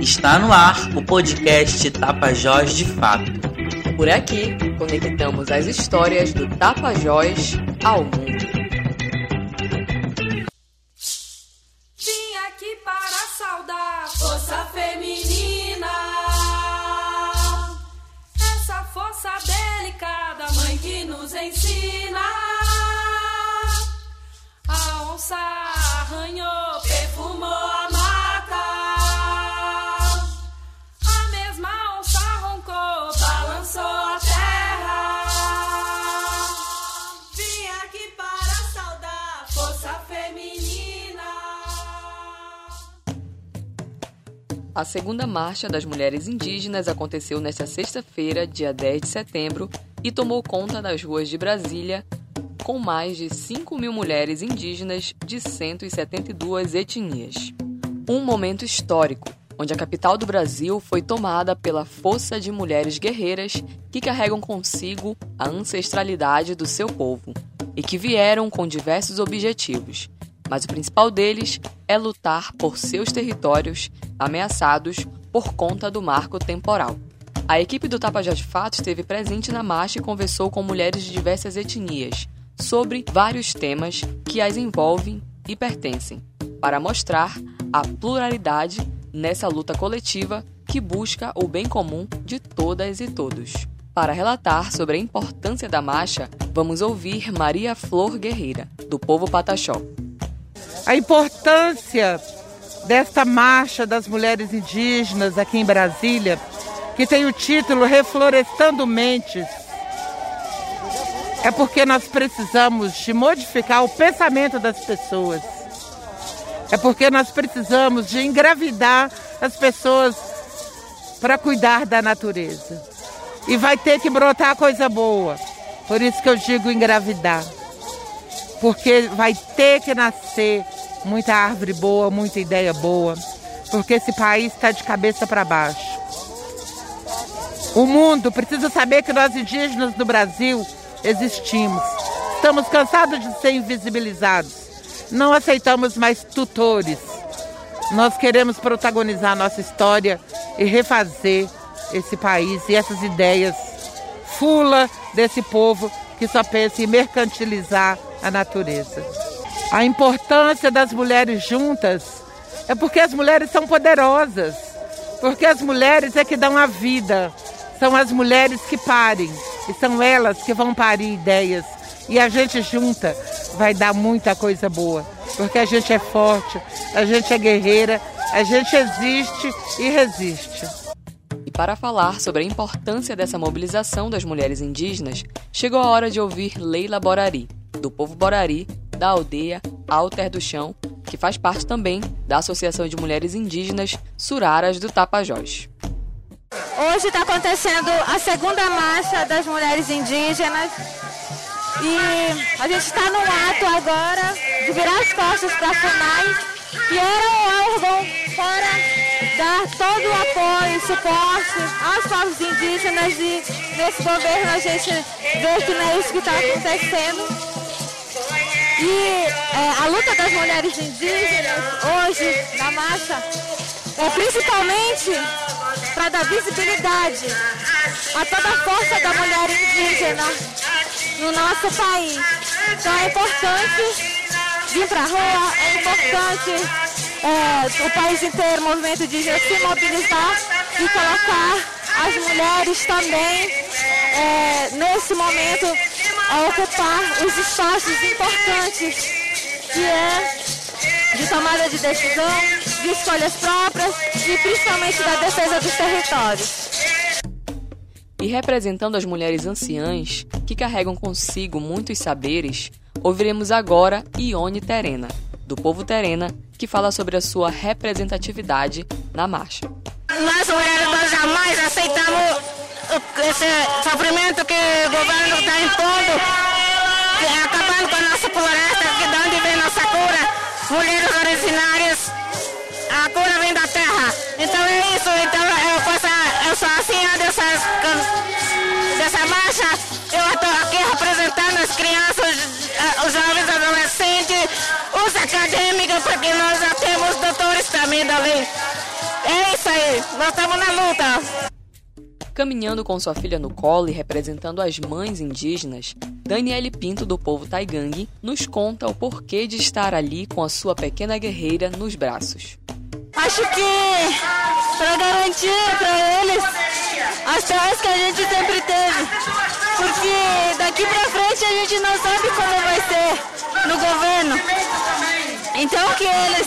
Está no ar o podcast Tapajós de Fato. Por aqui, conectamos as histórias do Tapajós ao mundo. A segunda marcha das mulheres indígenas aconteceu nesta sexta-feira, dia 10 de setembro, e tomou conta das ruas de Brasília, com mais de 5 mil mulheres indígenas de 172 etnias. Um momento histórico, onde a capital do Brasil foi tomada pela força de mulheres guerreiras que carregam consigo a ancestralidade do seu povo e que vieram com diversos objetivos, mas o principal deles é lutar por seus territórios ameaçados por conta do marco temporal. A equipe do Tapajós de Fato esteve presente na marcha e conversou com mulheres de diversas etnias sobre vários temas que as envolvem e pertencem, para mostrar a pluralidade nessa luta coletiva que busca o bem comum de todas e todos. Para relatar sobre a importância da marcha, vamos ouvir Maria Flor Guerreira, do povo Pataxó. a importância desta marcha das mulheres indígenas aqui em Brasília, que tem o título Reflorestando Mentes, é porque nós precisamos de modificar o pensamento das pessoas. É porque nós precisamos de engravidar as pessoas para cuidar da natureza. E vai ter que brotar coisa boa. Por isso que eu digo engravidar porque vai ter que nascer muita árvore boa, muita ideia boa, porque esse país está de cabeça para baixo. O mundo precisa saber que nós indígenas do Brasil existimos. Estamos cansados de ser invisibilizados. Não aceitamos mais tutores. Nós queremos protagonizar nossa história e refazer esse país e essas ideias fula desse povo que só pensa em mercantilizar a natureza. A importância das mulheres juntas é porque as mulheres são poderosas, porque as mulheres é que dão a vida, são as mulheres que parem e são elas que vão parir ideias. E a gente junta vai dar muita coisa boa, porque a gente é forte, a gente é guerreira, a gente existe e resiste. E para falar sobre a importância dessa mobilização das mulheres indígenas, chegou a hora de ouvir Leila Borari, do povo Borari, da aldeia Alter do Chão, que faz parte também da Associação de Mulheres Indígenas Suraras do Tapajós. Hoje está acontecendo a segunda marcha das mulheres indígenas e a gente está no ato agora de virar as costas para a FUNAI, que era um órgão para dar todo o apoio e suporte aos povos indígenas e nesse governo a gente vê que não é isso que está acontecendo. E é, a luta das mulheres indígenas hoje na marcha é principalmente para dar visibilidade a toda a força da mulher indígena no nosso país. Então é importante vir para a rua, é importante é, o país inteiro, o movimento indígena, se mobilizar e colocar as mulheres também é, nesse momento a ocupar os espaços importantes que é de tomada de decisão, de escolhas próprias e principalmente da defesa dos territórios. E representando as mulheres anciãs, que carregam consigo muitos saberes, ouviremos agora Ione Terena, do povo Terena, que fala sobre a sua representatividade na marcha. Nós mulheres nós jamais aceitamos esse sofrimento que o governo acabando com a nossa floresta, que de onde vem nossa cura. Mulheres originárias, a cura vem da terra. Então é isso, então eu, essa, eu sou assim dessas, dessa marcha, eu estou aqui representando as crianças, eh, os jovens adolescentes, os acadêmicos, porque nós já temos doutores também da lei. aí, nós estamos na luta. Caminhando com sua filha no colo e representando as mães indígenas, Daniele Pinto, do povo Taigangue, nos conta o porquê de estar ali com a sua pequena guerreira nos braços. Acho que para garantir para eles as terras que a gente sempre teve. Porque daqui para frente a gente não sabe como vai ser no governo. Então que eles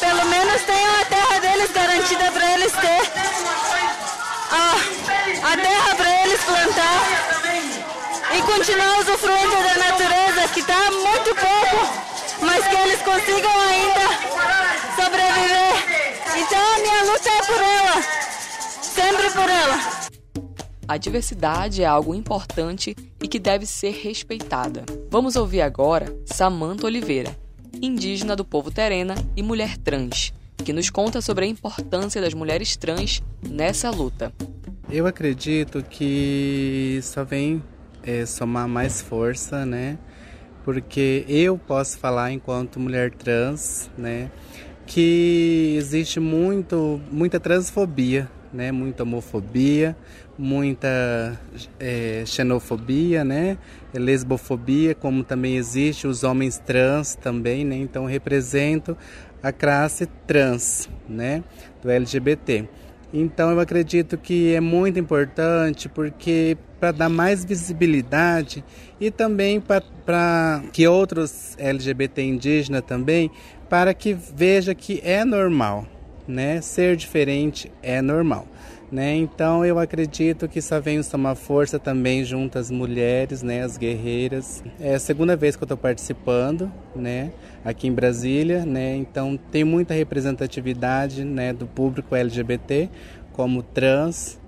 pelo menos tenham a terra deles garantida para eles ter a, a terra para eles plantar e continuar usufruindo da natureza que está muito pouco, mas que eles consigam ainda sobreviver. Então a minha luta é por ela, sempre por ela. A diversidade é algo importante e que deve ser respeitada. Vamos ouvir agora Samanta Oliveira, indígena do povo terena e mulher trans, que nos conta sobre a importância das mulheres trans nessa luta. Eu acredito que só vem é, somar mais força, né? Porque eu posso falar enquanto mulher trans, né? Que existe muito, muita transfobia, né? Muita homofobia, muita é, xenofobia, né? Lesbofobia, como também existe os homens trans também, né? Então represento a classe trans, né? Do LGBT. Então eu acredito que é muito importante porque para dar mais visibilidade e também para que outros LGBT indígenas também para que veja que é normal, né? Ser diferente é normal. Né? Então eu acredito que só vem somar força também junto às mulheres, né, as guerreiras. É a segunda vez que eu estou participando, né, aqui em Brasília, né? Então tem muita representatividade, né, do público LGBT como trans.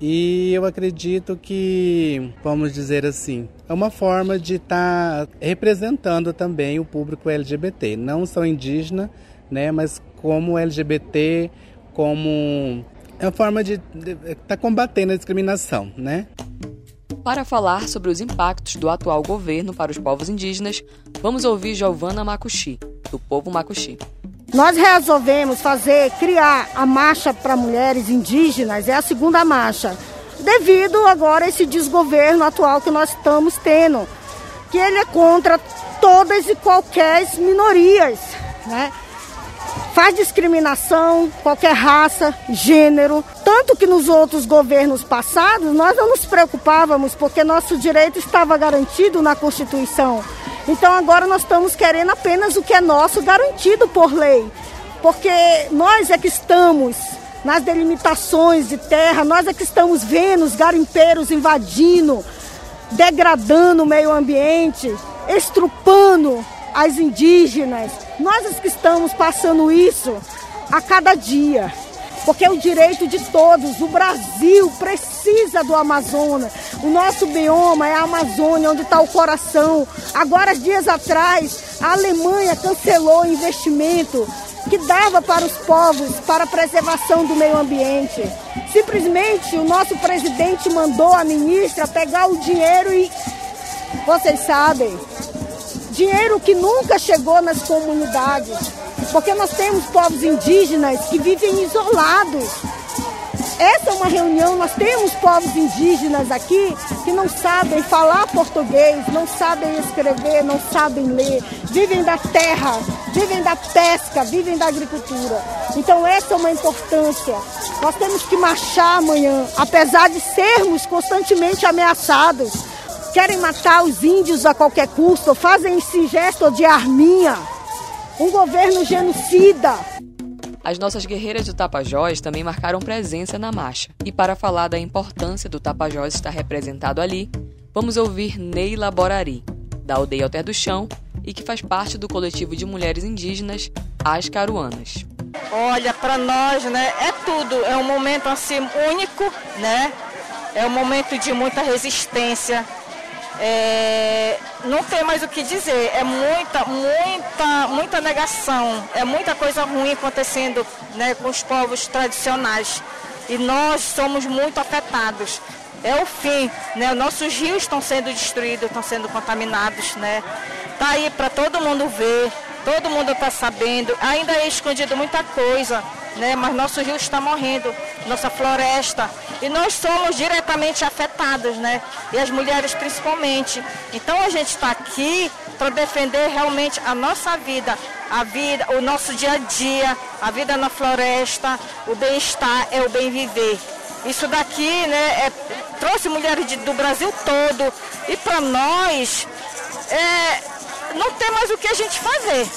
E eu acredito que, vamos dizer assim, é uma forma de estar tá representando também o público LGBT, não só indígena, né, mas como LGBT, como é uma forma de estar tá combatendo a discriminação, né? Para falar sobre os impactos do atual governo para os povos indígenas, vamos ouvir Giovana Macuxi, do povo Macuxi. Nós resolvemos fazer, criar a marcha para mulheres indígenas, é a segunda marcha, devido agora a esse desgoverno atual que nós estamos tendo, que ele é contra todas e qualquer minorias, né? Faz discriminação, qualquer raça, gênero. Tanto que nos outros governos passados nós não nos preocupávamos, porque nosso direito estava garantido na Constituição. Então agora nós estamos querendo apenas o que é nosso garantido por lei. Porque nós é que estamos nas delimitações de terra, nós é que estamos vendo os garimpeiros invadindo, degradando o meio ambiente, estrupando as indígenas. Nós que estamos passando isso a cada dia porque é o direito de todos. O Brasil precisa do Amazonas. O nosso bioma é a Amazônia, onde está o coração. Agora, dias atrás, a Alemanha cancelou o investimento que dava para os povos para a preservação do meio ambiente. Simplesmente o nosso presidente mandou a ministra pegar o dinheiro e vocês sabem, dinheiro que nunca chegou nas comunidades porque nós temos povos indígenas que vivem isolados. Essa é uma reunião, nós temos povos indígenas aqui que não sabem falar português, não sabem escrever, não sabem ler, vivem da terra, vivem da pesca, vivem da agricultura. Então essa é uma importância. Nós temos que marchar amanhã, apesar de sermos constantemente ameaçados. Querem matar os índios a qualquer custo, fazem esse gesto de arminha um governo genocida. As nossas guerreiras do Tapajós também marcaram presença na marcha. E para falar da importância do Tapajós estar representado ali, vamos ouvir Neila Borari, da aldeia Alter do Chão e que faz parte do coletivo de mulheres indígenas As Caruanas. Olha, para nós, né, é tudo, é um momento assim único, né? É um momento de muita resistência, é, não tem mais o que dizer. É muita, muita, muita negação. É muita coisa ruim acontecendo né, com os povos tradicionais. E nós somos muito afetados. É o fim, né? Nossos rios estão sendo destruídos, estão sendo contaminados, né? Tá aí para todo mundo ver, todo mundo está sabendo. Ainda é escondido muita coisa né? Mas nosso rio está morrendo, nossa floresta, e nós somos diretamente afetados, né? E as mulheres principalmente. Então a gente está aqui para defender realmente a nossa vida, a vida, o nosso dia a dia, a vida na floresta, o bem-estar é o bem viver. Isso daqui, né, é, trouxe mulheres de, do Brasil todo e para nós é, não tem mais o que a gente fazer.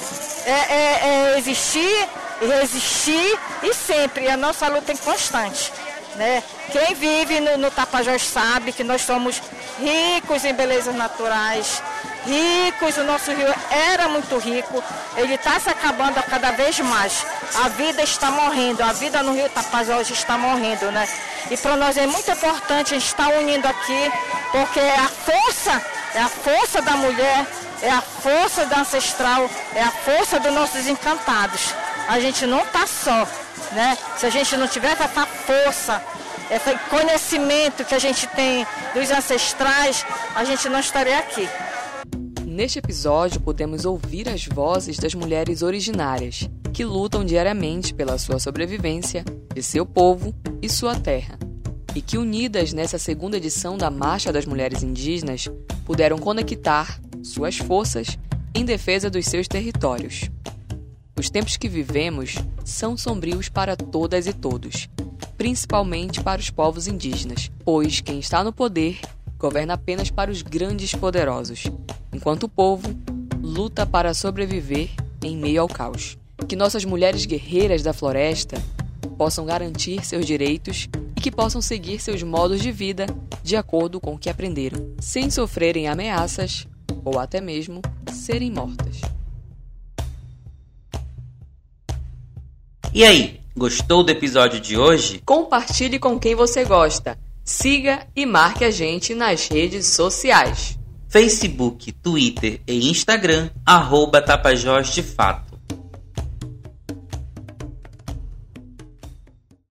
É, é, é existir, resistir e sempre. A nossa luta é constante. Né? Quem vive no, no Tapajós sabe que nós somos ricos em belezas naturais, ricos, o nosso rio era muito rico, ele está se acabando cada vez mais. A vida está morrendo, a vida no rio Tapajós está morrendo, né? E para nós é muito importante a gente estar unindo aqui, porque é a força, é a força da mulher, é a força da ancestral, é a força dos nossos encantados. A gente não está só, né? Se a gente não tiver essa força, esse conhecimento que a gente tem dos ancestrais, a gente não estaria aqui. Neste episódio, podemos ouvir as vozes das mulheres originárias, que lutam diariamente pela sua sobrevivência, de seu povo e sua terra, e que, unidas nessa segunda edição da Marcha das Mulheres Indígenas, puderam conectar suas forças em defesa dos seus territórios. Os tempos que vivemos são sombrios para todas e todos, principalmente para os povos indígenas, pois quem está no poder governa apenas para os grandes poderosos, enquanto o povo luta para sobreviver em meio ao caos que nossas mulheres guerreiras da floresta possam garantir seus direitos e que possam seguir seus modos de vida de acordo com o que aprenderam, sem sofrerem ameaças ou até mesmo serem mortas. E aí, gostou do episódio de hoje? Compartilhe com quem você gosta. Siga e marque a gente nas redes sociais. Facebook, Twitter e Instagram, arroba Tapajós de Fato.